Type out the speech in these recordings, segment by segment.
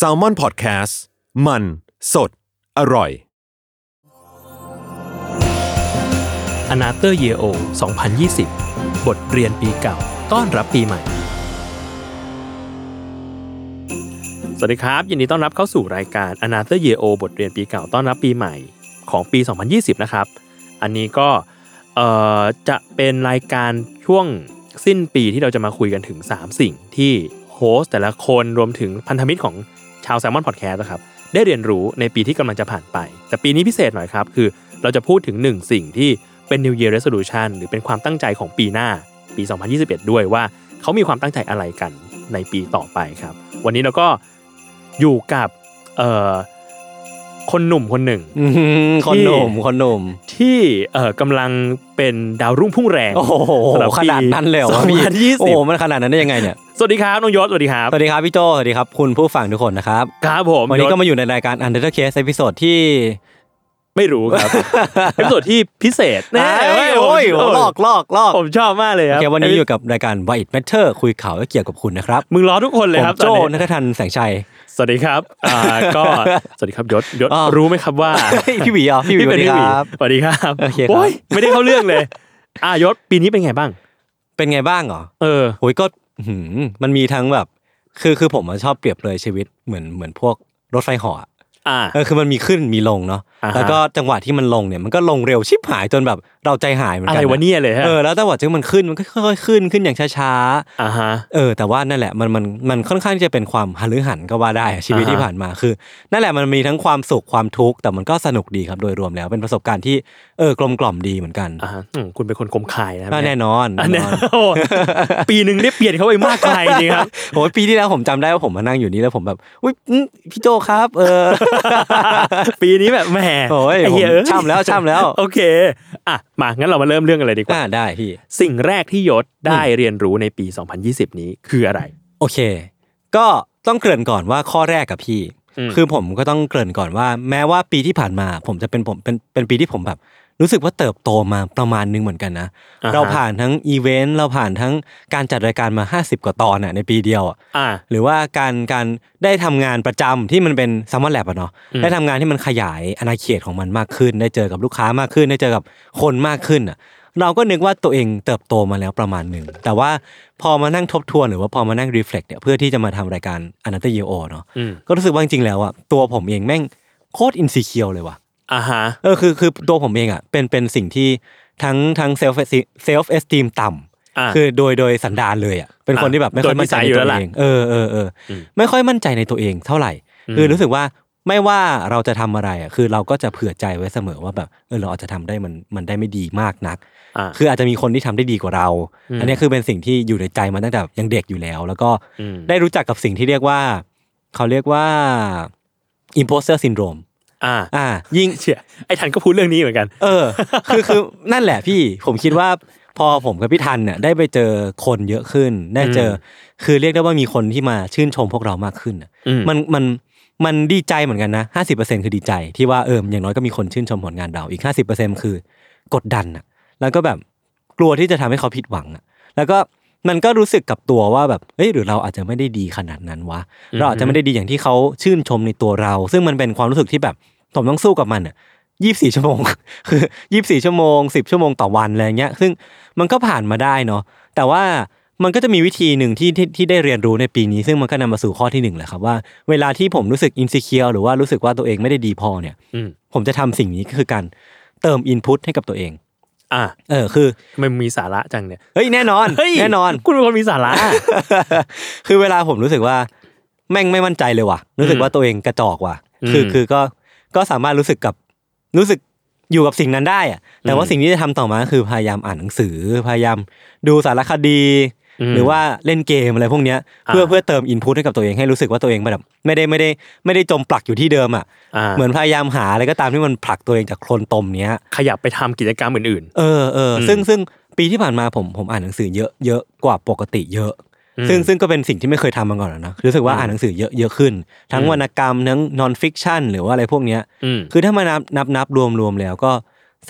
s a l ม o n PODCAST มัน สด อร่อยอนาเตอร์เยโอ2020 บทเรียนปีเก่า ต้อนรับปีใหม่ สวัสดีครับ ยินดีต้อนรับเข้าสู่รายการ a n a t h e r Year O บทเรียนปีเก่า ต้อนรับปีใหม่ของปี 2020 นะครับ อันนี้ก็จะเป็นรายการช่วงสิ้นปีที่เราจะมาคุยกันถึง 3 สิ่งที่ host แต่ละคนรวมถึงพันธมิตรของชาว Salmon Podcast นะครับได้เรียนรู้ในปีที่กำลังจะผ่านไป แต่ปีนี้พิเศษหน่อยครับ คือเราจะพูดถึง 1 สิ่งที่เป็น New Year Resolution หรือเป็นความตั้งใจของปีหน้าปี 2021 ด้วยว่าเขามีความตั้งใจอะไรกันในปีต่อไปครับ วันนี้เราก็อยู่กับเอ่อ คนหนุ่มคนหนึ่งอืมคนหนุ่มคนหนุ่มที่เอ่อกำลังเป็นดาวรุ่งพุ่งแรงโอ้โหสำหรับขปีนาดนั้นเลยเหรอวะพี่2020โอ้โหมันขนาดนั้นได้ยังไงเนี่ยสวัสดีครับน้องยศสวัสดีครับสวัสดีครับพี่โจสวัสดีครับคุณผู้ฟังทุกคนนะครับครับผมวันนี้ก็ยศมาอยู่ในรายการ Under Case ตอนที่ไม่รู้ครับเป็นส่วนที่พิเศษแน่เอ้ยโอ้ยผมลอกลอกลอกผมชอบมากเลยคโอรับเควันนี้อยู่กับรายการ Why It Matter คุยข่าวก็เกี่ยวกับคุณนะครับ มึงล้อทุกคนเลยผมครับโจตอนนันี้ททันแสงชัย สวัสดีครับอ่าก็สวัสดีครับยศยศอ้าวรู้ไหมครับว่าเฮ้ยพี่หวีเหรอพี่หวีสวัสดีพี่ครับสวัสดีครับโอเคครับโอ้ยไม่ได้เข้าเรื่องเลยอ่ายศปีนี้เป็นไงบ้าง เป็นไงบ้างเหรอเออโอ้ยก็หืมมันมีทั้งแบบ คือคือผมอะชอบเปรียบเลยชีวิตเหมือนเหมือนพวกรถไฟเหาะอ่าเออคือมันมีขึ้นมีลงเนาะอ่าฮะแล้วก็จังหวะที่มันลงเนี่ยมันก็ลงเร็วชิบหายจนแบบเราใจหายเหมือนอะกัไรนวะเนี่ยเลยฮะเออแล้วจังหวะที่มันขึ้นมันก็ค่อยๆขึ้นขึ้นอย่างช้าอ่าฮะๆเออแต่ว่านั่นแหละมันมันมันค่อนข้างที่จะเป็นความหันหรือหันก็ว่าได้อะชีวิตอ่าฮะที่ผ่านมาคือ นั่นแหละมันมีทั้งความสุขความทุกข์แต่มันก็สนุกดีครับโดยรวมแล้ว เป็นประสบการณ์ที่เออกลมกล่อมดีเหมือนกันอ่าฮะอืมคุณเป็นคนคมคายนะก็แน่นอนอันแน่เนี้ยนอนโอ้ปีหนึ่งได้เปลี่ยนเขาไปมากมายจริงครับโอ้ยปีที่แล้วผมจำได้ว่าผมมานั่งอยู่นี่แล้วผมแบบอุ้ยอื้อพี่โจครับเออปีนี้แบบแหมโอ้ยไอ้เหี้ยผมเอ้ยช่ำแล้วช่ำแล้วโอเคอะมางั้นเรามาเริ่มเรื่องอะไรดีกว่าอ่าได้พี่ สิ่งแรกที่ยศได้เรียนรู้ในปี 2020 นี้คืออะไร โอเค ก็ต้องเกริ่นก่อนว่าข้อแรกกับพี่อืมคือผมก็ต้องเกริ่นก่อนว่า แม้ว่าปีที่ผ่านมา ผมจะเป็นผมเป็นเป็นปีที่ผมแบบ รู้สึกว่าเติบโตมาประมาณนึงเหมือนกันนะอ่าฮะเราผ่านทั้งอีเวนต์เราผ่านทั้งการจัดรายการมา 50 กว่าตอนน่ะในปีเดียวอะอ่าหรือว่าการการได้ทำงานประจำที่มันเป็น Salmon Lab อะเนาะอืมได้ทำงานที่มันขยายอาณาเขตของมันมากขึ้น ได้เจอกับลูกค้ามากขึ้น ได้เจอกับคนมากขึ้นอะเราก็นึกว่าตัวเองเติบโตมาแล้วประมาณหนึ่ง แต่ว่าพอมานั่งทบทวนหรือว่าพอมานั่ง reflect เนี่ยเพื่อที่จะมาทำรายการAnother Year Old เนาะอืมก็รู้สึกว่าจริงๆแล้วอะตัวผมเองแม่งโคตร insecure เลยว่ะ อ่าฮะเออคือคือตัวผมเองอะเป็นเป็นสิ่งที่ทั้งทั้ง self self-esteem ต่ำอ่าคือโดยโดยสันดานเลยอะเป็นคนที่แบบไม่ค่อยมั่นใจในโดยนิสัยอยู่ตัแล้ววล่ะเองเออเออเอออมไม่ค่อยมั่นใจในตัวเองเท่าไหร่อืมคือรู้สึกว่าไม่ว่าเราจะทำอะไรอะคือเราก็จะเผื่อใจไว้เสมอว่าแบบเออเราอาจจะทำได้มันมันได้ไม่ดีมากนักอ่าคืออาจจะมีคนที่ทำได้ดีกว่าเราอืมอันนี้คือเป็นสิ่งที่อยู่ในใจมาตั้งแต่ยังเด็กอยู่แล้ว แล้วก็อืมได้รู้จักกับสิ่งที่เรียกว่า เขาเรียกว่า imposter syndrome อ่าอ่า ยิ่งเชี่ยไอ้ทันก็พูดเรื่องนี้เหมือนกัน เออ คือคือนั่นแหละพี่ผมคิดว่าพอผมกับพี่ทันเนี่ยได้ไปเจอคนเยอะขึ้น ได้เจออคือเรียกได้ว่ามีคนที่มาชื่นชมพวกเรามากขึ้นน่ะอืมมันมันมันดีใจเหมือนกันนะห้าสิบเปอร์เซ็นคือดีใจ ที่ว่าเอออย่างน้อยก็มีคนชื่นชมผลงานเราอีกห้าสิบเปอร์เซ็นคือกดดันอะ แล้วก็แบบกลัวที่จะทำให้เขาผิดหวังอะ แล้วก็ มันก็รู้สึกกับตัวว่าแบบเอ้ยหรือเราอาจจะไม่ได้ดีขนาดนั้นวะเราอาจจะไม่ได้ดีอย่างที่เขาชื่นชมในตัวเรา ซึ่งมันเป็นความรู้สึกที่แบบผมต้องสู้กับมันอะยี่สี่ชั่วโมง คือยี่สี่ชั่วโมงสิบชั่วโมงต่อวันอะไรเงี้ย ซึ่งมันก็ผ่านมาได้เนาะแต่ว่ามันก็จะมีวิธีหนึ่งที่ที่ที่ได้เรียนรู้ในปีนี้ ซึ่งมันก็นำมาสู่ข้อที่หนึ่งแหละครับว่าเวลาที่ผมรู้สึกอินสิเคียวหรือว่ารู้สึกว่าตัวเองไม่ได้ดีพอเนี่ยอืมผมจะทำสิ่งนี้ก็คือการเติมอินพุตให้กับตัวเอง อ่าเออคือทำไมมึงมีสาระจังเนี่ยเฮ้ยแน่นอนเฮ้ยแน่นอน คุณเป็นคนมีสาระ คือเวลาผมรู้สึกว่า แม่งไม่มั่นใจเลยว่ะ รู้สึกว่าตัวเองกระจอกว่ะ คืออืมคือก็ก็สามารถรู้สึกกับรู้สึกอยู่กับสิ่งนั้นได้อะแต่ว่าอืมสิ่งที่จะทำต่อมาก็คือพยายามอ่านหนังสือ พยายามดูสารคดีอืม หรือว่าเล่นเกมอะไรพวกเนี้ยเพื่ออ่าเพื่อเติมอินพุตให้กับตัวเองให้รู้สึกว่าตัวเองแบบไม่ได้ไม่ได้ไม่ได้จมปลักอยู่ที่เดิมอะอ่าเหมือนพยายามหาอะไรก็ตามที่มันผลักตัวเองจากโคลนตมเนี้ยขยับไปทำกิจกรรมอื่นเออเอออืมซึ่งซึ่งปีที่ผ่านมาผมผมอ่านหนังสือเยอะเยอะกว่าปกติเยอะอืมซึ่งซึ่งก็เป็นสิ่งที่ไม่เคยทำมาก่อนอะนะรู้สึกว่าอ่านหนังสือเยอะเยอะขึ้น ทั้งอืมวรรณกรรมทั้ง non-fiction หรือว่าอะไรพวกเนี้ยๆอืมคือถ้ามานับนับนับรวมรวมแล้วก็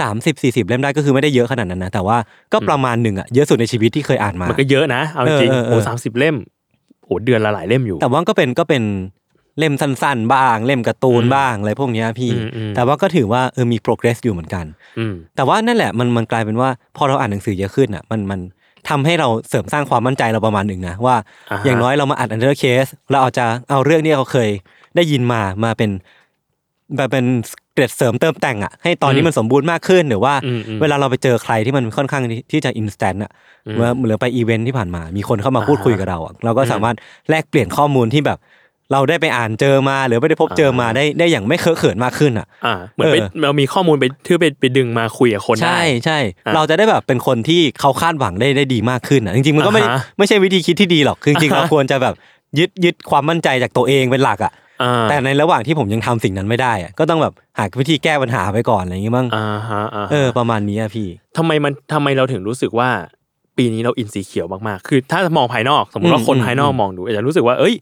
สามสิบสี่สิบเล่มได้ก็คือไม่ได้เยอะขนาดนั้นนะแต่ว่าก็ประมาณหนึ่งอะเยอะสุดในชีวิตที่เคยอ่านมามันก็เยอะนะเอาจริงเออเออๆโอ้เออสามสิบเล่มโอ้เดือนละหลายเล่มอยู่ แต่ว่าก็เป็นก็เป็นเล่มสั้นๆ บ้าง เล่มการ์ตูนบ้างอะไรพวกเนี้ยพี่อืมอืมแต่ว่าก็ถือว่าเออมี progress อยู่เหมือนกันอืมแต่ว่านั่นแหละมันมันกลายเป็นว่าพอเราอ่านหนังสือเยอะขึ้นอะมันมันทำให้เราเสริมสร้างความมั่นใจเราประมาณหนึ่งนะว่าอ่าฮะอย่างน้อยเรามาอัด under case เราอาจจะเอาเรื่องที่เราเคยได้ยินมามาเป็น แบบเป็นเกร็ดเสริมเติมแต่งอะให้ตอนนี้มันสมบูรณ์มากขึ้นหรือว่าอืมอืมเวลาเราไปเจอใครที่มันค่อนข้างที่ที่จะ instant อะอืมเมื่อหรือไปอีเวนท์ที่ผ่านมา มีคนเข้ามาพูดอ่าฮะคุยกับเราอะเราก็อืมสามารถแลกเปลี่ยนข้อมูลที่แบบเราได้ไปอ่านเจอมาหรือไม่ได้พบเจอมาอ่าได้ได้อย่างไม่เคอะเขินมากขึ้นอะอ่าเหมือนไปเออเรามีข้อมูลไปที่ไปไปดึงมาคุยกับคนได้ใช่ใช่อะเราจะได้แบบเป็นคนที่เขาคาดหวังได้ได้ดีมากขึ้นอะจริงๆมันก็ไม่ได้อ่าฮะไม่ใช่วิธีคิดที่ดีหรอกคือจริงๆอ่าเราฮะควรจะแบบยึดยึดความมั่นใจจากตัวเองเป็นหลักอะอ่า แต่ในระหว่างที่ผมยังทำสิ่งนั้นไม่ได้อะก็ต้องแบบหาวิธีแก้ปัญหาไปก่อนอะไรอย่างงี้บ้างอ่าฮะอ่าฮะเออประมาณนี้อะพี่ทำไมมันทำไมเราถึงรู้สึกว่า ปีนี้เรา insecure มากๆ คือถ้ามองภายนอก สมมติว่าอืมคนอืมภายนอกอืมมองดูอาจจะรู้สึกว่าเอ้ย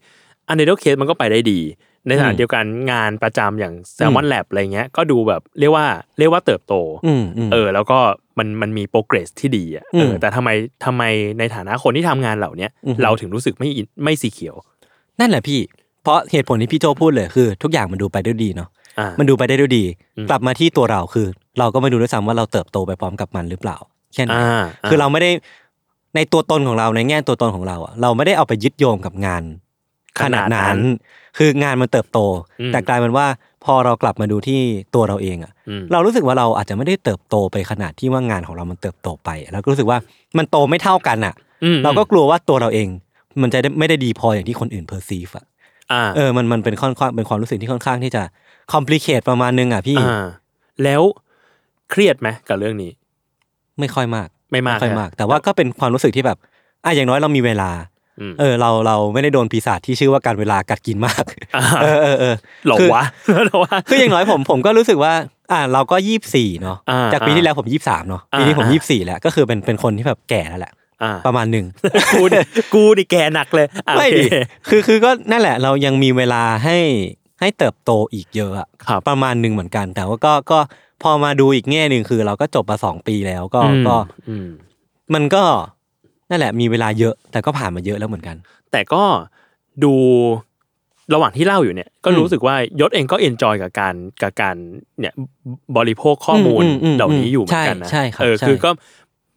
Untitled Case มันก็ไปได้ดี ในขณะอืมเดียวกันงานประจำอย่าง Salmon Lab อะไรเงี้ยก็ดูแบบเรียกว่าเรียกว่าเติบโตอืมอืมเออ แล้วก็มันมันมี progress ที่ดีอะอืเอมอแต่ทำไมทำไมในฐานะคนที่ทำงานเหล่าเนี้ยอือฮึเราถึงรู้สึก insecure นั่นแหละพี่ เพราะเหตุผลที่พี่โจพูดเลยคือ ทุกอย่างมันดูไปด้วยดีเนาะอ่ามันดูไปได้ด้วยดีอืมกลับมาที่ตัวเราคือ เราก็ไม่รู้ด้วยซ้ำว่าเราเติบโตไปพร้อมกับมันหรือเปล่าแค่นั้นอ่าคือเราไม่ได้ในตัวตนของเราในแง่ตัวตนของเราอะเราไม่ได้เอาไปยึดโยงกับงาน ขนาดนั้น คืองานมันเติบโตอืมแต่กลายเป็นว่าพอเรากลับมาดูที่ตัวเราเองอะอืมเรารู้สึกว่าเราอาจจะไม่ได้เติบโตไปขนาดที่ว่างานของเรามันเติบโตไป แล้วก็รู้สึกว่ามันโตไม่เท่ากันอะอืมเราก็กลัวว่าตัวเราเอง มันจะได้ไม่ได้ดีพออย่างที่คนอื่นเพอร์ซีฟอะอ่า เออมันมันเป็นค่อนข้างเป็นความรู้สึกที่ค่อนข้างที่จะคอมพลีเคทประมาณนึงอะพี่อ่าแล้วเครียดไหมกับเรื่องนี้ ไม่ค่อยมาก ไม่มากค่อยนะมาก แต่ว่าก็เป็นความรู้สึกที่แบบอะอย่างน้อยเรามีเวลาอืมเออเราเราไม่ได้โดนปีศาจที่ชื่อว่าการเวลากัดกินมากอ่าเออเออเออหรอคือวะหรอวะคืออย่างน้อยผมผมก็รู้สึกว่า อะเราก็ยี่สี่เนาะอ่าจากปีที่แล้วผมยี่สามเนาะอ่าปีนี้ผมอ่ายี่สี่แล้วก็คือเป็นเป็นคนที่แบบแก่แล้วแหละอ่า ประมาณหนึ่งกูดิกูดิแกหนักเลยอะไม่โอดิเคคือคือก็นั่นแหละ เรายังมีเวลาให้ให้เติบโตอีกเยอะอะครับประมาณหนึ่งเหมือนกัน แต่ว่าก็ก็พอมาดูอีกแง่หนึ่งคือ เราก็จบมาสองปีแล้วก็อืมก็อืมมันก็นั่นแหละมีเวลาเยอะ แต่ก็ผ่านมาเยอะแล้วเหมือนกัน แต่ก็ดูระหว่างที่เล่าอยู่เนี่ยก็รู้สึกว่ายศเองก็ enjoy กับการกับการเนี่ยบริโภคข้อมูลอืมอืมเหล่านี้อยู่เหมือนกันนะใช่ใช่ครับเออใช่คือก็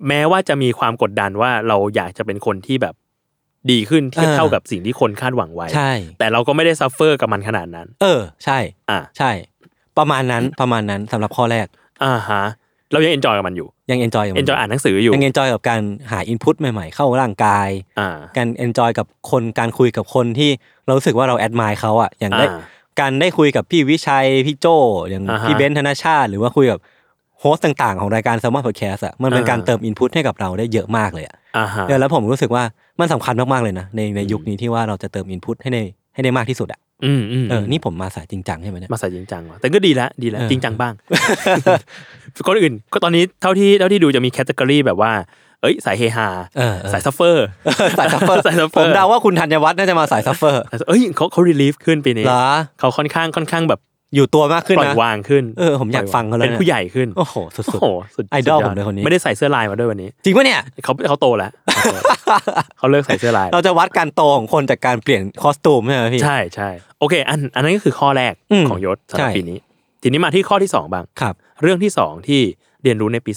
แม้ว่าจะมีความกดดันว่าเราอยากจะเป็นคนที่แบบดีขึ้นเทียบเท่ากับสิ่งที่คนคาดหวังไว้ ใช่ แต่เราก็ไม่ได้ suffer กับมันขนาดนั้น เออ ใช่ อ่าใช่ ประมาณนั้น ประมาณนั้นสำหรับข้อแรก อ่าฮะ เรายัง enjoy กับมันอยู่ ยัง enjoy enjoy อ่านหนังสืออยู่ ยัง enjoy กับการหา input ใหม่ ๆ เข้าร่างกาย อ่า การ enjoy กับคน การคุยกับคนที่เรารู้สึกว่าเรา admire เขาอะอย่างได้อ่าการได้คุยกับพี่วิชัย พี่โจอย่างอ่าฮะพี่เบนซ์ธนชาติ หรือว่าคุยกับ host ต่างๆ ของรายการ s ซ m มอนพอดแคสต์อะมันเป็นอ่าการเติม input ให้กับเราได้เยอะมากเลยอะอ่าฮะเออแล้วผมรู้สึกว่ามันสำคัญมากๆเลยนะในในยุคนี้ที่ว่าเราจะเติม input ให้ได้ให้ได้มากที่สุดอะอืมอืมเออ นี่ผมมาสายจริงจังใช่ไหมเนี่ย มาใส่จริงจังว่ะแต่ก็ดีแล้วดีแล้วเออจริงจังบ้างคนอื่น ก็ตอนนี้เท่าที่เท่าที่ดูจะมี category แบบว่า เอ้ย สายเฮฮาเออเออสาย suffer สาย suffer สาย suffer ผมเดาว่าคุณธัญวัฒน์น่าจะมาสาย suffer เอ้ยเขาเขา relief ขึ้นปีนี้เหรอเขาค่อนข้างค่อนข้างแบบ อยู่ตัวมากขึ้นปล่อยนะวางขึ้นเออผมอยากฟังเขาแล้วเป็นเนี่ยผู้ใหญ่ขึ้นโอ้โหสุโอ้ดโหสุดไอดอลสุผมเลยคนนี้ ไม่ได้ใส่เสื้อลายมาด้วยวันนี้ๆจริงปะเนี่ย เขาเขาโตแล้ว เขาเลิกใส่เสื้อลายเราจะวัดการโตของคนจากการเปลี่ยน costume ใช่ไหมพี่ ใช่ใช่โอเค อันอันนั้นก็คือข้อแรกอืมของยศสำหรับใช่ ปีนี้ ทีนี้มาที่ข้อที่สองบ้าง ครับ เรื่องที่สองที่เรียนรู้ในปี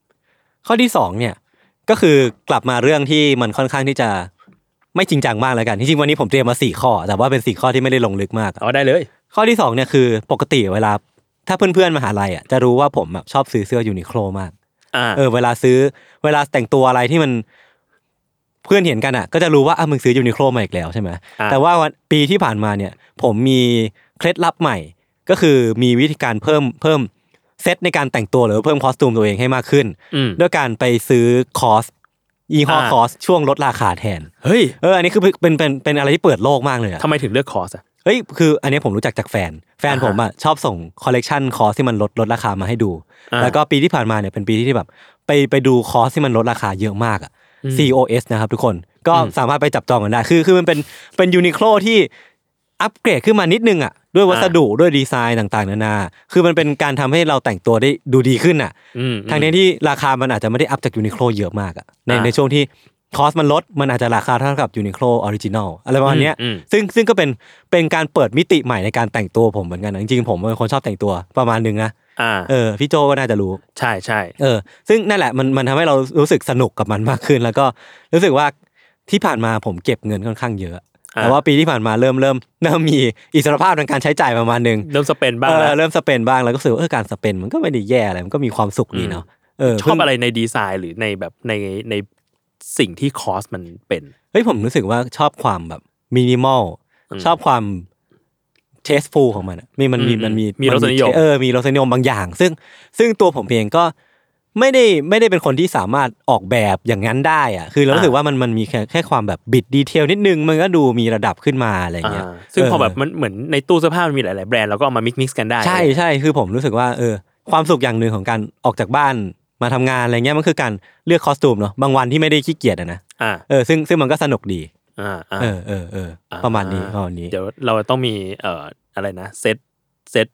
2020 ข้อที่สองเนี่ยก็คือกลับมาเรื่องที่มันค่อนข้างที่จะไม่จริงจังมากแล้วกันที่จริงวันนี้ผมเตรียมมาสี่ข้อ แต่ว่าเป็นสี่ข้อที่ไม่ได้ลงลึกมากเอาได้เลย ข้อที่สองเนี่ยคือปกติเวลา ถ้าเพื่อนๆมหาลัยอะจะรู้ว่าผมแบบชอบซื้อเสื้อยูนิโคลมากอ่าเออ เวลาซื้อเวลาแต่งตัวอะไรที่มันเพื่อนเห็นกันอะ ก็จะรู้ว่าอะมึงซื้อยูนิโคลมาอีกแล้วใช่ไหมอ่าแต่ว่าวันปีที่ผ่านมาเนี่ย ผมมีเคล็ดลับใหม่ ก็คือมีวิธีการเพิ่มเพิ่มเซตในการแต่งตัวหรือว่าเพิ่ม costume ตัวเองให้มากขึ้นอืมด้วยการไปซื้อ COS ยี่ห้ออ่า COS ช่วงลดราคาแทนเฮ้ยเอออันนี้คือเป็นเป็นเป็นอะไรที่เปิดโลกมากเลยอะทำไมถึงเลือก COS อะ เฮ้ยคือ อันนี้ผมรู้จักจากแฟน แฟนอ่าฮะผมอะชอบส่ง collection COS ที่มันลดลดราคามาให้ดูอ่าแล้วก็ปีที่ผ่านมาเนี่ยเป็นปีที่แบบ ไปไปดู COS ที่มันลดราคาเยอะมากอะอืม COS นะครับทุกคนก็อืมสามารถไปจับจองกันได้ คือคือมันเป็นเป็น Uniqlo ที่อัปเกรดขึ้นมานิดนึงอะด้วยวัสดุด้วยดีไซน์ต่างๆ นานา คือมันเป็นการทำให้เราแต่งตัวได้ดูดีขึ้นอะอืมทางนี้ที่ราคามันอาจจะไม่ได้ upจากยูนิโคลเยอะมากอะในอ่าในช่วงที่ COS มันลดมันอาจจะราคาเท่ากับยูนิโคล original อะไรประมาณเนี้ยอืมซึ่งซึ่งก็เป็นเป็นการเปิดมิติใหม่ในการแต่งตัวผมเหมือนกันนะจริงๆผมเป็นคนชอบแต่งตัวประมาณหนึงนะอ่าเออพี่โจก็น่าจะรู้ ใช่ใช่เออ ซึ่งนั่นแหละมันมันทำให้เรารู้สึกสนุกกับมันมากขึ้น แล้วก็รู้สึกว่าที่ผ่านมาผมเก็บเงินค่อนข้างเยอะแต่ว่าปีที่ผ่านมาเริ่มเริ่มเริ่มมีอิสรภาพในการใช้จ่ายประมาณหนึงเริ่ม spend บ้างเออแล้วเริ่ม spend บ้างแล้วก็รู้สึกว่าเออการ spend มันก็ไม่ได้แย่อะไรมันก็มีความสุขดีเนาะเออชอบอะไรในดีไซน์หรือในแบบในใน สิ่งที่ COS มันเป็นเฮ้ยผมรู้สึกว่าชอบความแบบมินิมอลอืมชอบความ tasteful ของมันอะมีมันมีอืมมันมีมีรสนิยมเออมีรสนิยมบางอย่าง ซึ่งซึ่งตัวผมเองก็ไม่ได้ไม่ได้เป็นคนที่สามารถออกแบบอย่างนั้นได้อะคือเรารู้สึกว่ามันมันมีแค่แค่ความแบบ bit detail นิดนึง มันก็ดูมีระดับขึ้นมาอะไรเงี้ยอ่าซึ่งพอแบบเออมันเหมือนในตู้เสื้อผ้ามันมีหลาย ๆ แบรนด์แล้วก็เอามา mix mix กันได้ ใช่ใช่คือผมรู้สึกว่าเออความสุขอย่างหนึ่งของการออกจากบ้าน มาทำงานอะไรเงี้ยมันคือการเลือก costume เนาะบางวันที่ไม่ได้ขี้เกียจอะนะอ่าเออซึ่งซึ่งมันก็สนุกดีอ่าอ่าเออเออเออประมาณนี้ประมาณนี้เดี๋ยวเราต้องมีเอ่ออะไรนะเซตเซต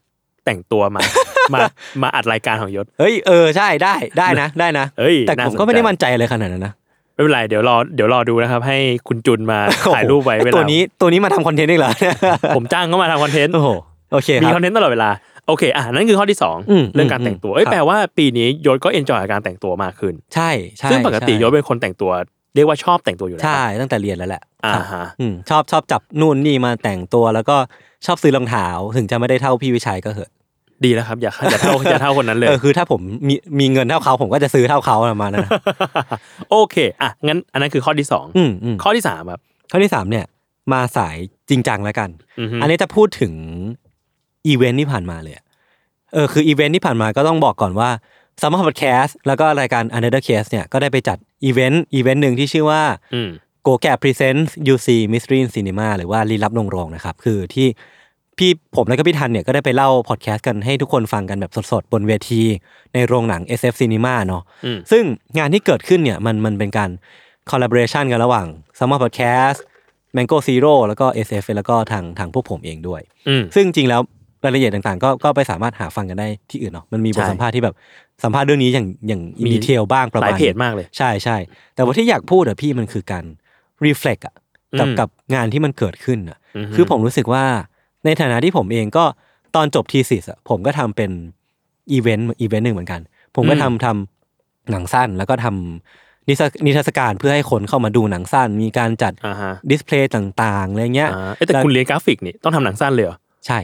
แต่งตัวมามามาอัดรายการของยศเฮ้ยเออใช่ได้ได้นะได้นะเอ้ยแต่น่าผมสนก็ไม่ได้ใจมั่นใจเลยขนาดนั้นนะไม่เป็นไรเดี๋ยวรอเดี๋ยวรอดูนะครับ ให้คุณจุนมาถ่ายรูปไว้โอ้โหเวลาตัวนี้ตัวนี้มาทำคอนเทนต์ได้เหรอผมจ้างเขามาทำคอนเทนต์โอ้โหโอเคคมีรับคอนเทนต์ตลอดเวลา โอเคอะนั่นคือข้อที่สองอืมเรื่องการแต่งตัวเอ้ยครับแปลว่าปีนี้ยศก็เอนจอยกับการแต่งตัวมากขึ้น ใช่ใช่ซึ่งปกติใช่ยศเป็นคนแต่งตัวเรียกว่าชอบแต่งตัวอยู่แล้วใช่ตั้งแต่เรียนแล้วแหละอ่าครับฮะอืมชอบชอบจับนู่นนี่มาแต่งตัวแล้วก็ชอบซื้อรองเท้าถึงจะไม่ได้เท่าพี่วิชัยก็เหอะดีแล้วครับอย่าอย่าเท่าอย่าเท่าคนนั้นเลยเออคือถ้าผมมีมีเงินเท่าเขาผมก็จะซื้อเท่าเขาประมาณนั้นนะโอเคอะงั้นอันนั้นคือข้อที่สองอืมอืมข้อที่สามครับข้อที่สามเนี่ยมาสายจริงจังแล้วกันอือฮึอันนี้จะพูดถึง อีเวนท์ที่ผ่านมาเลยอะเออคืออีเวนท์ที่ผ่านมาก็ต้องบอกก่อนว่า Salmon Podcast แล้วก็รายการ Untitled Case เนี่ยก็ได้ไปจัดอีเวนต์อีเวนต์หนึ่งที่ชื่อว่าอืมโกแก Presents UC Mystery in Cinema หรือว่าลีลับลงโรงนะครับ คือที่พี่ผมและก็พี่ทันเนี่ยก็ได้ไปเล่าพอดแคสต์กันให้ทุกคนฟังกันแบบสดๆ บนเวที ในโรงหนัง SF Cinema เนาะอืมซึ่งงานที่เกิดขึ้นเนี่ยมันมันเป็นการ collaboration กันระหว่าง Summer Podcast Mango Zero แล้วก็ SF แล้วก็ทางทางพวกผมเองด้วยอืมซึ่งจริงแล้ว รายละเอียดต่างๆ ก็ก็ไปสามารถหาฟังกันได้ที่อื่นเนาะมันมีบทใช่สัมภาษณ์ที่แบบสัมภาษณ์เรื่องนี้อย่างอย่างอินมีดีเทลบ้างประหมาลาณยเพจมากเลยใช่ใช่แต่ว่าที่อยากพูดอะพี่มันคือการ reflect อะกับอืมกับงานที่มันเกิดขึ้นอะอือฮึคือผมรู้สึกว่าในฐานะที่ผมเองก็ตอนจบ thesis อะผมก็ทำเป็นอีเวนต์อีเวนต์หนึ่งเหมือนกัน ผมก็ทำทำหนังสั้นแล้วก็ทำนิทรรศนิทรรศการเพื่อให้คนเข้ามาดูหนังสั้น มีการจัดอ่าฮะ display ต่างๆอะไรเงี้ยอ่าเอ้ยแต่คุณเรียนกราฟิกนี่ต้องทำหนังสั้นเลยเหรอ ใช่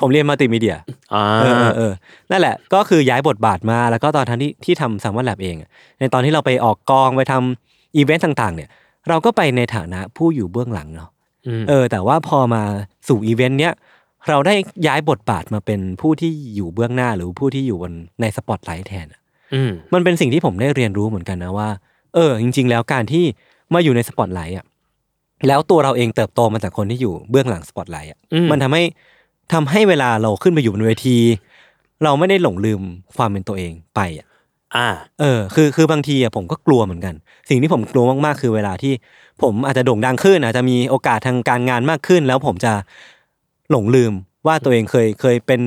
ผมเรียนมัลติมีเดียอ่าเออเออเออนั่นแหละ ก็คือย้ายบทบาทมา แล้วก็ตอนที่ที่ทำ Salmon Lab เองอะในตอนที่เราไปออกกองไปทำอีเวนต์ต่าง ๆ เนี่ย เราก็ไปในฐานะผู้อยู่เบื้องหลังเนาะมเออ แต่ว่าพอมาสู่อีเวนต์เนี้ย เราได้ย้ายบทบาทมาเป็นผู้ที่อยู่เบื้องหน้าหรือผู้ที่อยู่บนในสปอตไลท์แทนอะอืมมันเป็นสิ่งที่ผมได้เรียนรู้เหมือนกันนะว่า เออ จริง ๆ แล้วการที่มาอยู่ในสปอตไลท์อะ แล้วตัวเราเองเติบโตมาจากคนที่อยู่เบื้องหลังสปอตไลท์อะอืมมันทำให้ทำให้เวลาเราขึ้นมาอยู่บนเวที เราไม่ได้หลงลืมความเป็นตัวเองไปอะอ่า เออ คือ คือบางทีอะผมก็กลัวเหมือนกัน สิ่งที่ผมกลัวมากๆ คือเวลาที่ผมอาจจะโด่งดังขึ้นอาจจะมีโอกาสทางการงานมากขึ้น แล้วผมจะหลงลืมว่าตัวเองเคย เคยเป็น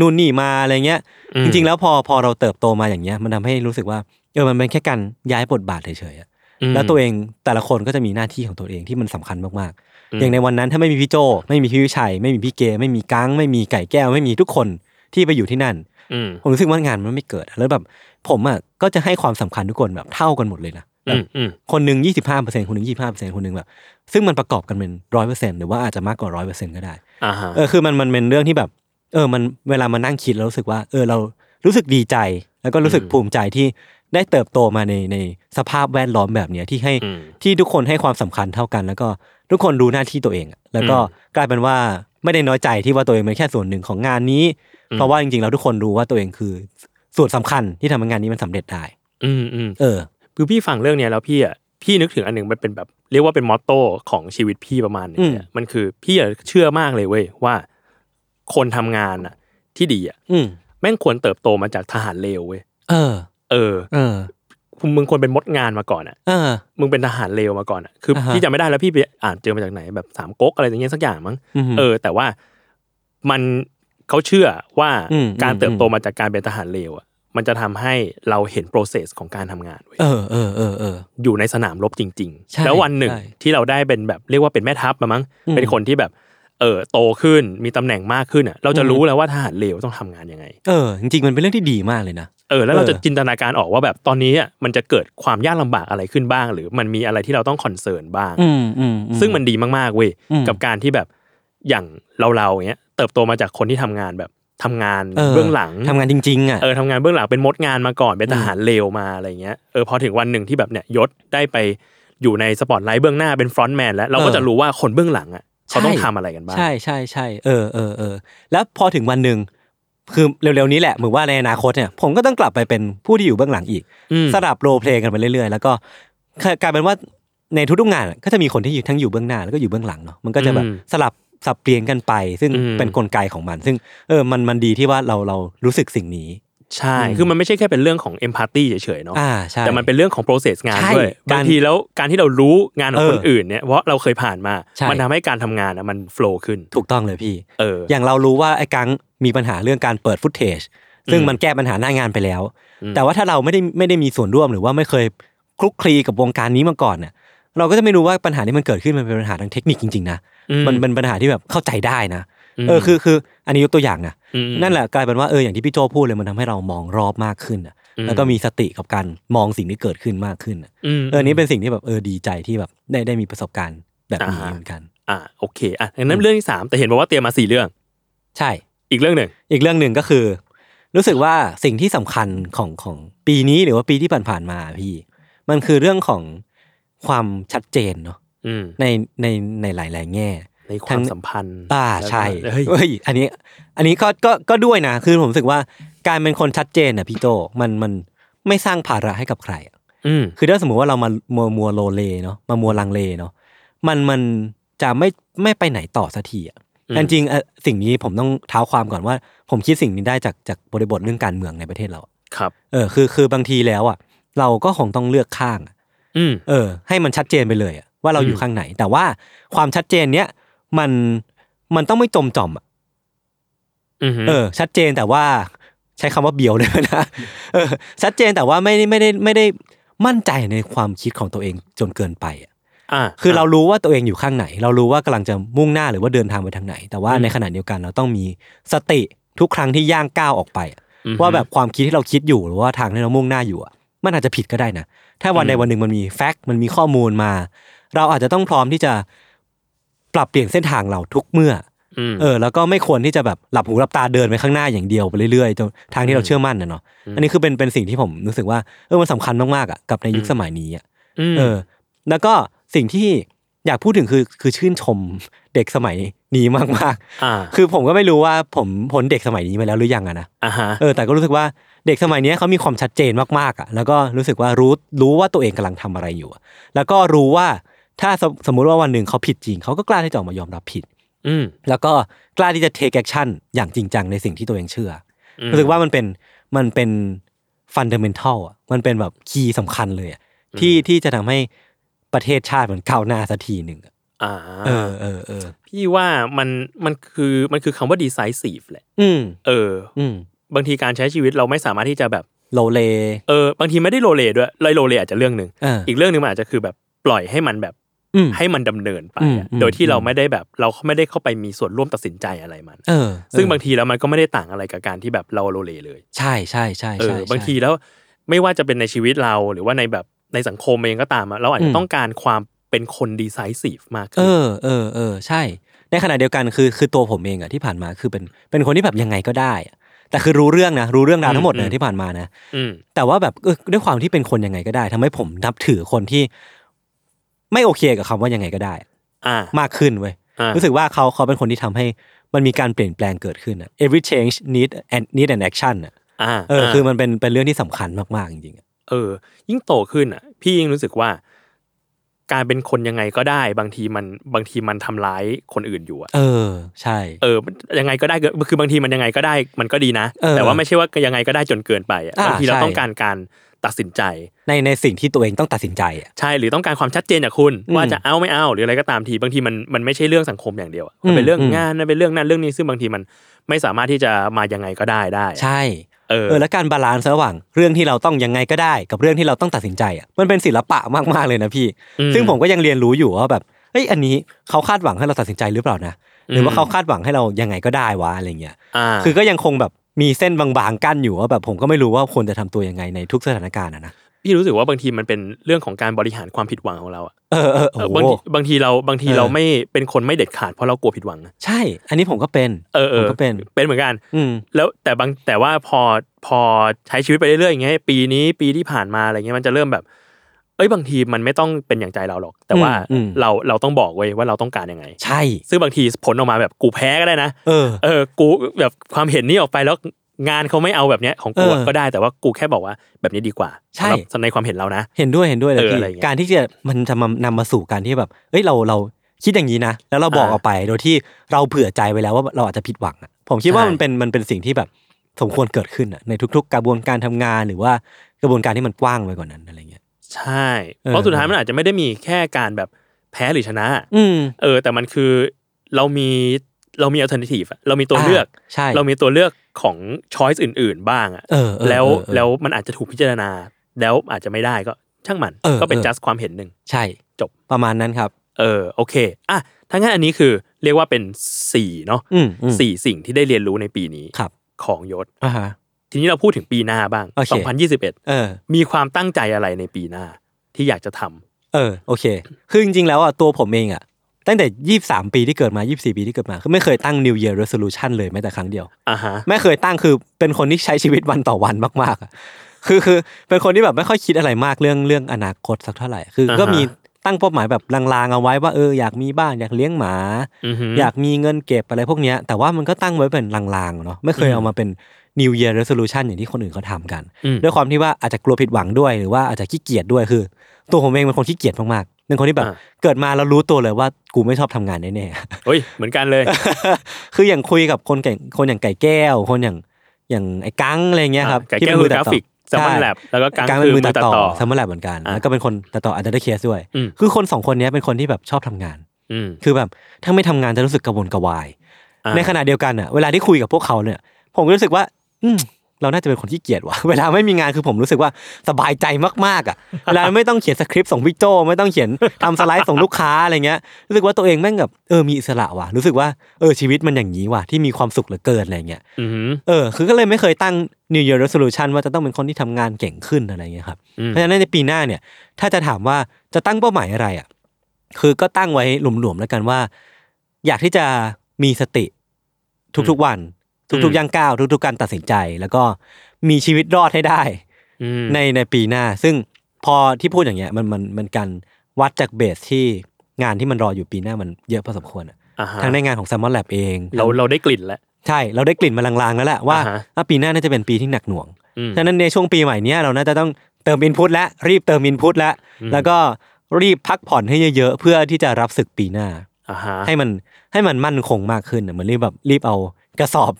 นู่นนี่มาอะไรเงี้ยอืมจริง ๆ แล้วพอ พอเราเติบโตมาอย่างเงี้ย มันทำให้รู้สึกว่า เออ มันเป็นแค่การย้ายบทบาทเฉยๆอะม แล้วตัวเองแต่ละคนก็จะมีหน้าที่ของตัวเองที่มันสำคัญมากอืมๆอย่างในวันนั้นถ้าไม่มีพี่โจไม่มีพี่วิชัย ไม่มีพี่เกไม่มีกังไม่มีไก่แก้ว ไม่มีทุกคนที่ไปอยู่ที่นั่นอืมผมรู้สึกว่างานมันไม่เกิดอะแล้วแบบผมอะก็จะให้ความสำคัญทุกคนแบบเท่ากันหมดเลยนะแบอืบมอืมคนหนึ่งยี่สิบห้าเปอร์เซ็นคนหนึ่งยี่สิบห้าเปอร์เซ็นคนหนึ่งแบบซึ่งมันประกอบกันเป็นร้อยเปอร์เซ็นหรือว่าอาจจะมากกว่าร้อยเปอร์เซ็นก็ได้อ่าฮะเออคือมันมันเป็นเรื่องที่แบบ เออมันเวลามานั่งคิดแล้วรู้สึกว่า เออเรารู้สึกดีใจ แล้วก็รู้สึกอืมภูมิใจที่ ได้เติบโตมาในในสภาพแวดล้อมแบบเนี้ยที่ให้อืมที่ทุกคนให้ความสำคัญเท่ากัน แล้วก็ทุกคนรู้หน้าที่ตัวเองอะแล้วก็อืมกลายเป็นว่าไม่ได้น้อยใจที่ว่าตัวเองเป็นแค่ส่วนหนึ่งของงานนี้อืมเพราะว่าจริงๆแล้วทุกคนรู้ว่าตัวเองคือส่วนสำคัญที่ทำให้งานนี้มันสำเร็จได้ อืมอืมเออคือพี่ฟังเรื่องเนี้ยแล้วพี่อะพี่นึกถึงอันหนึ่งมันเป็นแบบเรียกว่าเป็นมอตโต้ของชีวิตพี่ประมาณหนึงอืมเนี่ยมันคือพี่อะเชื่อมากเลยเว้ยว่า คนทำงานอะ ที่ดีอะอืมแม่งควรเติบโตมาจากทหารเลวเว้ยเออ เออเออมึงควรเป็นมดงานมาก่อนอะเออมึงเป็นทหารเลวมาก่อนอะ คืออาฮะพี่จำไม่ได้แล้วพี่ไปอ่านเจอมาจากไหนแบบสามก๊กอะไรอย่างเงี้ยสักอย่างมั้งอืมเออ แต่ว่ามันเขาเชื่อว่าอืมการอืมเติบโตมาจากการเป็นทหารเลวอะ มันจะทำให้เราเห็น process ของการทำงานเว้ยเออเออเออเอออยู่ในสนามรบจริงใช่ๆแล้ววันหนึ่งใช่ที่เราได้เป็นแบบเรียกว่าเป็นแม่ทัพมามั้งอืมเป็นคนที่แบบ เออโตขึ้นมีตำแหน่งมากขึ้นอะเราจะอืมรู้แล้วว่าทหารเลวต้องทำงานยังไง เออจริงๆมันเป็นเรื่องที่ดีมากเลยนะเออแล้วเราเออจะจินตนาการออกว่าแบบตอนนี้อะมันจะเกิดความยากลำบากอะไรขึ้นบ้าง หรือมันมีอะไรที่เราต้อง concern บ้างอืมอืมอืซึ่งมันดีมากๆเว้ยอืมกับการที่แบบอย่างเราเราๆอย่างเงี้ยเติบโตมาจากคนที่ทำงานแบบทำงานเออเบื้องหลังทำงานจริงๆอะเออทำงานเบื้องหลังเป็นมดงานมาก่อนเป็นทหารเลวมาอะไรเงี้ยเออพอถึงวันหนึ่งที่แบบเนี่ยยศได้ไปอยู่ในสปอตไลท์เบื้องหน้าเป็น frontman แล้วเราก็เออจะรู้ว่าคนเบื้องหลังอะ เขาต้องใช่ทำอะไรกันบ้างใช่ใช่ใช่เออเออเออแล้วพอถึงวันหนึ่งคือเร็วๆนี้แหละเหมือนว่าในอนาคตเนี่ยผมก็ต้องกลับไปเป็นผู้ที่อยู่เบื้องหลังอีกอืมสลับ role play กันไปเรื่อยๆ แล้วก็กลายเป็นว่าในทุกๆงานอะก็จะมีคนที่อยู่ทั้งอยู่เบื้องหน้าแล้วก็อยู่เบื้องหลังเนาะมันก็จะแบบอืมสลับสับเปลี่ยนกันไป ซึ่งอืมเป็นกลไกของมัน ซึ่งเออมันมันดีที่ว่าเราเรารู้สึกสิ่งนี้ ใช่อืมคือมันไม่ใช่แค่เป็นเรื่องของเอมพัตตีเฉยๆเนาะอ่าใช่แต่มันเป็นเรื่องของ process งานใช่ด้วยการบางทีแล้วการที่เรารู้งานของเออคนอื่นเนี่ยเพราะเราเคยผ่านมาใช่มันทำให้การทำงานอะมันโฟล์ขึ้น ถูกต้องเลยพี่เอออย่างเรารู้ว่าไอ้กังมีปัญหาเรื่องการเปิดฟุตเทจซึ่งอืมมันแก้ปัญหาหน้างานไปแล้วอืมแต่ว่าถ้าเราไม่ได้ไม่ได้มีส่วนร่วมหรือว่าไม่เคยคลุกคลีกับวงการนี้มาก่อนเนี่ยเราก็จะไม่รู้ว่าปัญหาที่มันเกิดขึ้นมันเป็นปัญหาทางเทคนิคจริงๆนะอืมันเป็นปัญหาที่แบบเข้าใจได้นะอืมเออคือคืออันนี้ยกตัวอย่างนะอืม นั่นแหละกลายเป็นว่าเอออย่างที่พี่โจพูดเลยมันทำให้เรามองรอบมากขึ้นอะอืมแล้วก็มีสติกับการมองสิ่งที่เกิดขึ้นมากขึ้นอะมเออนี่เป็นสิ่งที่แบบเออดีใจที่แบบได้ได้มีประสบการณ์แบบนี้อ่าฮะเหมือนกัน อ่าโอเคอะงั้นเรื่องที่สามแต่เห็นบอกว่าเตรียมมาสี่เรื่อง ใช่ อีกเรื่องหนึ่งอีกเรื่องหนึ่งก็คือ รู้สึกว่าสิ่งที่สำคัญของของปีนี้หรือว่าปีที่ผ่านๆมาพี่ มันคือเรื่องของความชัดเจนเนาะอืมในในในหลายๆแง่ ในความสัมพันธ์อ่าแล้วก็ใช่เฮ้ยเฮ้ยอันนี้ อันนี้ก็ก็ก็ด้วยนะคือผมรู้สึกว่าการเป็นคนชัดเจนน่ะพี่โจมันมันไม่สร้างภาระให้กับใครอะอืมคือถ้าสมมติว่าเรามามัวมัวโลเลเนาะมามัวลังเลเนาะมันมันจะไม่ไม่ไปไหนต่อสักทีอะอืมแต่จริงๆเอ่อสิ่งนี้ผมต้องเท้าความก่อนว่า ผมคิดสิ่งนี้ได้จากจากบริบทเรื่องการเมืองในประเทศเราครับ เออ คือคือบางทีแล้วอะ เราก็คงต้องเลือกข้างอะอืมเออ ให้มันชัดเจนไปเลยอะว่าเราอยู่อืมข้างไหน แต่ว่าความชัดเจนเนี้ย มันมันต้องไม่จมจอมอะอืมเออ ชัดเจนแต่ว่าใช้คำว่าเบียวเลยนะเออ ชัดเจนแต่ว่าไม่ได้ไม่ได้ไม่ได้มั่นใจในความคิดของตัวเองจนเกินไปอะอ่าคือเรารู้ว่าตัวเองอยู่ข้างไหน เรารู้ว่ากำลังจะมุ่งหน้าหรือว่าเดินทางไปทางไหน แต่ว่าอืมในขณะเดียวกันเราต้องมีสติทุกครั้งที่ย่างก้าวออกไปอะอืมว่าแบบความคิดที่เราคิดอยู่หรือว่าทางที่เรามุ่งหน้าอยู่อะมันอาจจะผิดก็ได้นะ ถ้าวันใดอืมวันหนึ่งมันมีแฟกต์มันมีข้อมูลมา เราอาจจะต้องพร้อมที่จะ ปรับเปลี่ยนเส้นทางเราทุกเมื่ออืมเออแล้วก็ไม่ควรที่จะแบบหลับหูหลับตาเดินไปข้างหน้าอย่างเดียวไปเรื่อยๆจนทางที่เราเชื่อมั่นนะเนาะอืมอันนี้คือเป็นเป็นสิ่งที่ผมรู้สึกว่าเออมันสำคัญมากๆอะกับในยุคอืมสมัยนี้อะมเออ แล้วก็สิ่งที่อยากพูดถึงคือคือชื่นชมเด็กสมัยนี้มากอ่าๆคือผมก็ไม่รู้ว่าผมพ้นเด็กสมัยนี้มาแล้วหรือยังอะนะอ่าฮะเออแต่ก็รู้สึกว่าเด็กสมัยเนี้ยเขามีความชัดเจนมากๆอะแล้วก็รู้สึกว่ารู้รู้ว่าตัวเองกำลังทำอะไรอยู่อะแล้วก็รู้ว่า ถ้าสมสมมุติว่าวันหนึ่งเขาผิดจริงเขาก็กล้าที่จะออกมายอมรับผิด อืมแล้วก็กล้าที่จะ take action อย่างจริงจังในสิ่งที่ตัวเองเชื่ออมรู้สึกว่ามันเป็นมันเป็น fundamental อะมันเป็นแบบคีย์สำคัญเลยอะที่ที่จะทำให้ประเทศชาติมันก้าวหน้าสักทีหนึ่งอะอ่าเออเออเออพี่ว่ามันมันคือมันคือคำว่า decisive แหละ อืมเออ อืมบางทีการใช้ชีวิตเราไม่สามารถที่จะแบบโลเล เออบางทีไม่ได้โลเลด้วยเลยโลเลอาจจะเรื่องหนึ่งเอออีกเรื่องหนึ่งมันอาจจะคือแบบปล่อยให้มันแบบอืม ให้มันดำเนินไปอะอืมโดยที่อืมเราไม่ได้แบบเราไม่ได้เข้าไปมีส่วนร่วมตัดสินใจอะไรมันเออ ซึ่งเออบางทีแล้วมันก็ไม่ได้ต่างอะไรกับการที่แบบเราโลเลเลย ใช่ใช่ใช่เอใช่อใช่บางทีแล้วไม่ว่าจะเป็นในชีวิตเราหรือว่าในแบบในสังคมเองก็ตามอะเราอาจอืจะมต้องการความเป็นคนดีไซซีฟมากเอขึ้นอเออเออใช่ ในขณะเดียวกันคือคือตัวผมเองอะที่ผ่านมาคือเป็นเป็นคนที่แบบยังไงก็ได้อะแต่คือรู้เรื่องนะรู้เรื่องราวทั้งหมดอืเลมยที่ผ่านมานะอืมแต่ว่าแบบเออด้วยความที่เป็นคนยังไงก็ได้ทำให้ผมนับถือคนที่ ไม่โอเคกับคำว่ายังไงก็ได้อ่ามากขึ้นเว้ยอ่ารู้สึกว่าเขาเขาเป็นคนที่ทำให้มันมีการเปลี่ยนแปลงเกิดขึ้นอะ every change need and need an action อะอ่าเออคือมันเป็นเป็นเรื่องที่สำคัญมากๆจริงๆอะเออ ยิ่งโตขึ้นอะ พี่ยิ่งรู้สึกว่า การเป็นคนยังไงก็ได้ บางทีมันบางทีมันทำร้ายคนอื่นอยู่อะเออ ใช่ เออยังไงก็ได้ก็คือบางทีมันยังไงก็ได้ มันก็ดีนะเออแต่ว่าไม่ใช่ว่ายังไงก็ได้จนเกินไปอะอ่าบางทีเราใช่ต้องการการ ตัดสินใจ ในในสิ่งที่ตัวเองต้องตัดสินใจอะใช่หรือต้องการความชัดเจนจากคุณอืมว่าจะเอาไม่เอาหรืออะไรก็ตามทีบางทีมันมันไม่ใช่เรื่องสังคมอย่างเดียวอะมันเป็นเรื่องอืมงานมันเป็นเรื่องนั้นเรื่องนี้ซึ่งบางทีมันไม่สามารถที่จะมายังไงก็ได้ได้อะใช่เออเออและการบาลานซ์ระหว่างเรื่องที่เราต้องยังไงก็ได้ กับเรื่องที่เราต้องตัดสินใจอะมันเป็นศิลปะมากๆเลยนะพี่อืมซึ่งผมก็ยังเรียนรู้อยู่ว่าแบบเอ้ยอันนี้เขาคาดหวังให้เราตัดสินใจหรือเปล่านะหรือว่าอืมเขาคาดหวังให้เรายังไงก็ได้วะอะไรเงี้ยอ่าคือก็ยังคงแบบ มีเส้นบางๆกั้นอยู่ว่าแบบผมก็ไม่รู้ว่าควรจะทำตัวยังไงในทุกสถานการณ์อะนะพี่รู้สึกว่าบางทีมันเป็นเรื่องของการบริหารความผิดหวังของเราอะเออเออเอโอ้โหบางทีบางทีเราบางทีเออเราไม่เป็นคนไม่เด็ดขาดเพราะเรากลัวผิดหวังอะใช่ อันนี้ผมก็เป็น เออเอผมอก็เป็นเป็นเหมือนกันอืมแล้วแต่บางแต่ว่าพอพอใช้ชีวิตไปเรื่อยๆอย่างเงี้ยปีนี้ปีที่ผ่านมาอะไรเงี้ยมันจะเริ่มแบบ เอ้ยบางทีมันไม่ต้องเป็นอย่างใจเราหรอก แต่ว่าอืม เราเราต้องบอกเว้ยว่าเราต้องการยังไง ใช่ ซึ่งบางทีผลออกมาแบบกูแพ้ก็ได้นะ เออ เออ กูแบบความเห็นนี้ออกไปแล้วงานเขาไม่เอาแบบเนี้ยของกูอะเออก็ได้แต่ว่ากูแค่บอกว่าแบบนี้ดีกว่าใช่สำหรับในความเห็นเรานะ เห็นด้วยเห็นด้วยเลยเออพี่อะไรเงี้ยการที่จะมันจะมานำมาสู่การที่แบบเอ้ยเราเราคิดอย่างนี้นะ แล้วเราบอกอ่าออกไปโดยที่เราเผื่อใจไว้แล้วว่าเราอาจจะผิดหวังอะผมคิดว่าใช่ มันเป็นมันเป็นสิ่งที่แบบสมควรเกิดขึ้นอะในทุก ๆ กระบวนการทำงานหรือว่ากระบวนการที่มันกว้างไปกว่านั้นอะไรเงี้ย ใช่เออเพราะสุดท้ายมันอาจจะไม่ได้มีแค่การแบบแพ้หรือชนะ อืมเออ แต่มันคือเรามีเรามี alternative อะเรามีตัวเลือกใช่เรามีตัวเลือกของ choice อื่น ๆ บ้างอะเออเออแล้วเออเออแล้วมันอาจจะถูกพิจารณา แล้วอาจจะไม่ได้ก็ช่างมันเออก็เป็นเออ just ความเห็นหนึ่งใช่จบประมาณนั้นครับ เออโอเคอะถ้างั้นอันนี้คือเรียกว่าเป็นสี่เนาะอืมอืมสี่สิ่งที่ได้เรียนรู้ในปีนี้ครับของยศอ่าฮะ ทีนี้เราพูดถึงปีหน้าบ้าง โอเค 2021 เออ มีความตั้งใจอะไรในปีหน้าที่อยากจะทำเออโอเค คือจริงๆแล้วอะตัวผมเองอะตั้งแต่ยี่สามปีที่เกิดมายี่สี่ปีที่เกิดมาคือไม่เคยตั้ง New Year Resolution เลยแม้แต่ครั้งเดียว อ่าฮะ ไม่เคยตั้งคือเป็นคนที่ใช้ชีวิตวันต่อวันมากๆอะคือคือเป็นคนที่แบบไม่ค่อยคิดอะไรมากเรื่องเรื่องอนาคตสักเท่าไหร่ คือก็อ่าฮะ มี ตั้งเป้าหมายแบบลางๆเอาไว้ว่าเอออยากมีบ้านอยากเลี้ยงหมาอือฮึอยากมีเงินเก็บอะไรพวกเนี้ย แต่ว่ามันก็ตั้งไว้เป็นลางๆเนาะไม่เคยอืมเอามาเป็น New Year Resolution อย่างที่คนอื่นเขาทำกันอืมด้วยความที่ว่าอาจจะกลัวผิดหวังด้วยหรือว่าอาจจะขี้เกียจด้วยคือ ตัวผมเองเป็นคนขี้เกียจมากๆเป็นคนที่แบบอ่าเกิดมาแล้วรู้ตัวเลยว่ากูไม่ชอบทำงานแน่ๆเฮ้ยเหมือนกันเลย คืออย่างคุยกับคนเก่งคนอย่างไก่แก้ว คนอย่างอย่างไอ้กังอะไรเงี้ยครับอ่าไก่ที่แก้เป็วนมืคือตัดกราต่ฟิก Salmon Lab แล้วก็กังกังคืเป็นอมือตัดมือตัดต่ต่ออซัมเมอร์แลบเหมือนกันอ่าแล้วก็เป็นคนตัดต่ออันเดอร์เคสด้วยอืมคือคนสองคนเนี้ยเป็นคนที่แบบชอบทำงานอืมคือแบบถ้าไม่ทำงานจะรู้สึกกระวนกระวายอ่าในขณะเดียวกันอะเวลาที่คุยกับพวกเขาเนี่ย ผมก็รู้สึกว่า อืม เราน่าจะเป็นคนที่เกียจว่ะเวลาไม่มีงานคือผมรู้สึกว่าสบายใจมากๆอะเวลาไม่ต้องเขียนสคริปต์ส่งพี่โจไม่ต้องเขียนทำสไลด์ส่งลูกค้าอะไรเงี้ยรู้สึกว่าตัวเองแม่งแบบเออมีอิสระว่ะรู้สึกว่าเออชีวิตมันอย่างนี้ว่ะที่มีความสุขเหลือเกินอะไรเงี้ยอือฮึเออคือก็เลยไม่เคยตั้ง New Year Resolution ว่าจะต้องเป็นคนที่ทำงานเก่งขึ้นอะไรเงี้ยครับอืมเพราะฉะนั้นในปีหน้าเนี่ย ถ้าจะถามว่าจะตั้งเป้าหมายอะไรอะคือก็ตั้งไว้หลวมๆแล้วกันว่า อยากที่จะมีสติทุกๆวัน ทุกๆย่างก้าวทุกๆการตัดสินใจ แล้วก็มีชีวิตรอดให้ได้อืมในในปีหน้า ซึ่งพอที่พูดอย่างเงี้ยมันมันมันการวัดจากเบสที่งานที่มันรออยู่ปีหน้ามันเยอะพอสมควรอะอ่าฮะทั้งในงานของ s ซ m มอนแลบเอง เราเราได้กลิ่นแล้วใช่เราได้กลิ่นมาลางๆแล้วแหละว่าอ่าฮะว่าปีหน้าน่าจะเป็นปีที่หนักหน่วงอืมฉะนั้นในช่วงปีใหม่เนี้ยเราน่าจะต้องเติมอินพุตและรีบเติมอินพุตและอืมแล้วก็รีบพักผ่อนให้เยอะๆเพื่อที่จะรับศึกปีหน้าอ่าฮะให้มันให้มันมั่นคงมากขึ้นอะเหมือนรีบแบบรีบเอา กระสอบ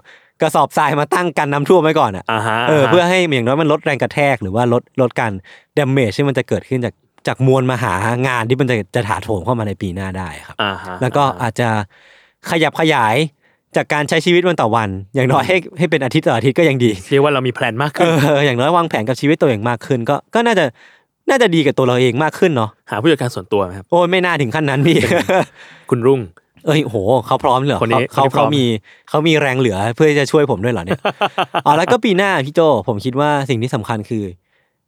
กระสอบทรายมาตั้งกันน้ำท่วมไว้ก่อนอะอ่าฮะเออเพื่อให้อย่างน้อยมันลดแรงกระแทกหรือว่าลดลดการ damage ที่มันจะเกิดขึ้นจากจากมวลมหางานที่มันจะจะถาโถมเข้ามาในปีหน้าได้ครับอ่าฮะแล้วก็อาจจะขยับขยายจากการใช้ชีวิตวันต่อวัน อย่างน้อยให้ให้เป็นอาทิตย์ต่ออาทิตย์ก็ยังดีเรียกว่าเรามี plan มากขึ้นเอออย่างน้อยวางแผนกับชีวิตตัวเองมากขึ้น ก็ก็น่าจะน่าจะดีกับตัวเราเองมากขึ้นเนาะหาผู้จัดการส่วนตัวไหมครับโอ้ยไม่น่าถึงขั้นนั้นพี่คุณรุ่ง เอ้ยโหเขาพร้อมเหรอคนนี้เขาคนนี้พร้เขาอม มีเขามีแรงเหลือเพื่อจะช่วยผมด้วยเหรอเนี่ย อ๋อแล้วก็ปีหน้าพี่โจผมคิดว่าสิ่งที่สำคัญคือ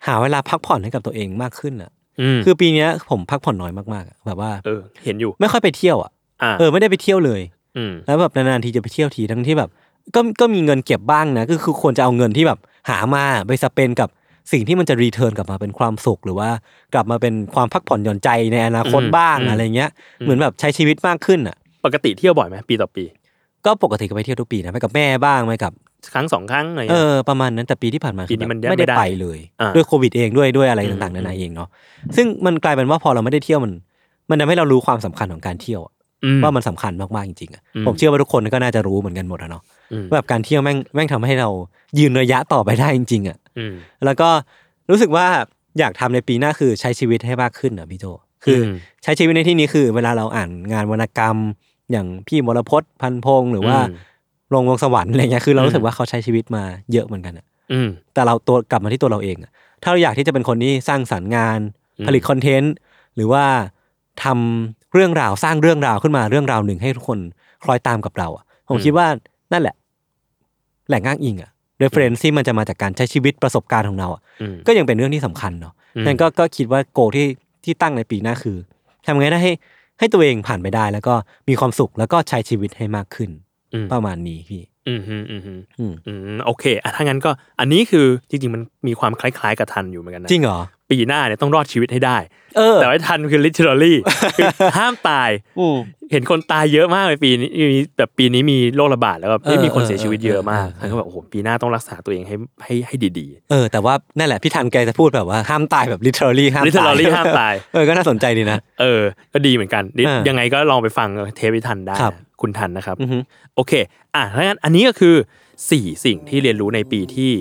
หาเวลาพักผ่อนให้กับตัวเองมากขึ้นอะอืมคือปีเนี้ยผมพักผ่อนน้อยมากๆอะแบบว่า เออ เห็นอยู่ ไม่ค่อยไปเที่ยวอะอ่าเออไม่ได้ไปเที่ยวเลยอืม แล้วแบบนานๆทีจะไปเที่ยวทีทั้งที่แบบ ก็ก็มีเงินเก็บบ้างนะก็คือควรจะเอาเงินที่แบบหามาไปสเปนกับสิ่งที่มันจะรีเทิร์นกลับมาเป็นความสุข หรือว่ากลับมาเป็นความพักผ่อนหย่อนใจในอนาคตอืมบ้างอืม อะไรเงี้ยอืมเหมือนแบบใช้ชีวิตมากขึ้นอะ ปกติเที่ยวบ่อยไหมปีต่อปี ก็ปกติก็ไปเที่ยวทุกปีนะไปกับแม่บ้างไปกับครั้งสองครั้งอะไรเอเงี้ยอประมาณนั้นแต่ปีที่ผ่านมาปีนี้มันคือแบบไม่ได้ไม่ได้ไปเลยอ่าด้วยโควิดเองด้วยด้วยอะไรอืมต่างๆนานาอืมเองเนาะซึ่งมันกลายเป็นว่าพอเราไม่ได้เที่ยวมัน มันทำให้เรารู้ความสำคัญของการเที่ยวอะอืมว่ามันสำคัญมากๆจริงๆอะอืมผมเชื่อว่าทุกคนก็น่าจะรู้เหมือนกันหมดอะเนาะอืมว่าแบบการเที่ยวแม่งแม่งทำให้เรายืนระยะต่อไปได้จริง ๆอะอืมแล้วก็รู้สึกว่าอยากทำในปีหน้าคือใช้ชีวิตให้มากขึ้นอะพี่โจคืออมใช้ชีวิตในที่นี้คือ เวลาเราอ่านงานวรรณกรรม อย่างพี่มรพจน์พันพงษ์หรือว่าอืมลงวงสวรรค์อะไรเงี้ยคือเราอืมรู้สึกว่าเขาใช้ชีวิตมาเยอะเหมือนกันอะอืมแต่เราตัวกลับมาที่ตัวเราเองอะถ้าเราอยากที่จะเป็นคนที่สร้างสรรค์งานอืมผลิตคอนเทนต์หรือว่าทำเรื่องราวสร้างเรื่องราวขึ้นมาเรื่องราวหนึ่งให้ทุกคนคล้อยตามกับเราอะผมคิดว่านั่นแหละ แหล่งอ้างอิงอะ reference ที่มันจะมาจากการใช้ชีวิตประสบการณ์ของเราอะอืมก็ยังเป็นเรื่องที่สำคัญเนาะอืมนั่นก็ก็คิดว่า goal ที่ที่ตั้งในปีหน้าคือทำไงได้ให้ ให้ตัวเองผ่านไปได้ แล้วก็มีความสุขแล้วก็ใช้ชีวิตให้มากขึ้นอืมประมาณนี้พี่อืมอืมอืมอืมอืมอืมโอเคอะถ้างั้นก็อันนี้คือจริงๆมันมีความคล้าย ๆ กับทันอยู่เหมือนกันนะจริงเหรอ ปีหน้าเนี่ยต้องรอดชีวิตให้ได้เออแต่ว่าทันคือ literally คือห้ามตายอืมเห็นคนตายเยอะมากในปีนี้มีแบบปีนี้มีโรคระบาดแล้วแบบเออมีคนเสียชีวิตเยอะมากเออเออท่านก็แบบโอ้โหปีหน้าต้องรักษาตัวเองให้ให้ให้ดีเออแต่ว่านั่นแหละพี่ทันแกจะพูดแบบว่าห้ามตายแบบ literally ห้ามๆตาย literally ห้ามตายเออก็น่าสนใจดีนะ เออ ก็ดีเหมือนกันนิดอ่ายัยังไงก็ลองไปฟังเทปที่ทันได้ครับคุณทันนะครับอือฮึโอเค อะถ้างั้นอันนี้ก็คือ 4 สิ่งที่เรียนรู้ในปีที่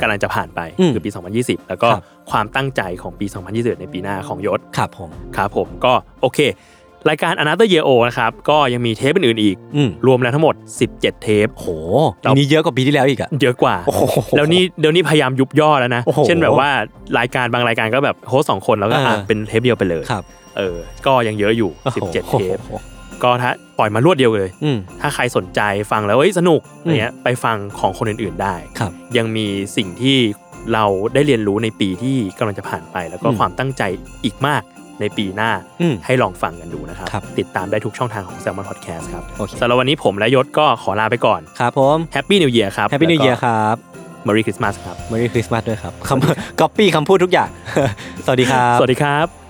กำลังจะผ่านไปอืมคือปี 2020 แล้วก็ครับความตั้งใจของปี 2021 ในปีหน้าของยศครับผมครับผมก็โอเค รายการ Another Year O นะครับก็ยังมีเทปอื่นๆอีกอืมรวมแล้วทั้งหมด 17 เทปโหอันนี้เยอะกว่าปีที่แล้วอีกอะเยอะกว่าโอ้โหแล้วนี่เดี๋ยวนี้พยายามยุบย่อแล้วนะโอ้โหเช่นแบบว่ารายการบางรายการก็แบบโฮสต์สองคนแล้วก็อ่าอะเป็นเทปเดียวไปเลยครับเออก็ยังเยอะอยู่โอ้โห17 เทป ก็ถ้าปล่อยมารวดเดียวเลยอืมถ้าใครสนใจฟังแล้วเอ้ยสนุกอะไรเงี้ยไปฟังของคนอื่นๆได้ครับยังมีสิ่งที่เราได้เรียนรู้ในปีที่กำลังจะผ่านไป แล้วก็อืมความตั้งใจอีกมากในปีหน้าอืมให้ลองฟังกันดูนะครับครับ ติดตามได้ทุกช่องทางของ Salmon Podcast ครับโอเคสำหรับวันนี้ผมและยศก็ขอลาไปก่อน ครับผม Happy New Year ครับ Happy New Year ครับม Merry Christmas ครับ Merry Christmas ด้วยครับคำก๊อปปี้คำพูดทุกอย่าง สวัสดีครับ สวัสดีครับ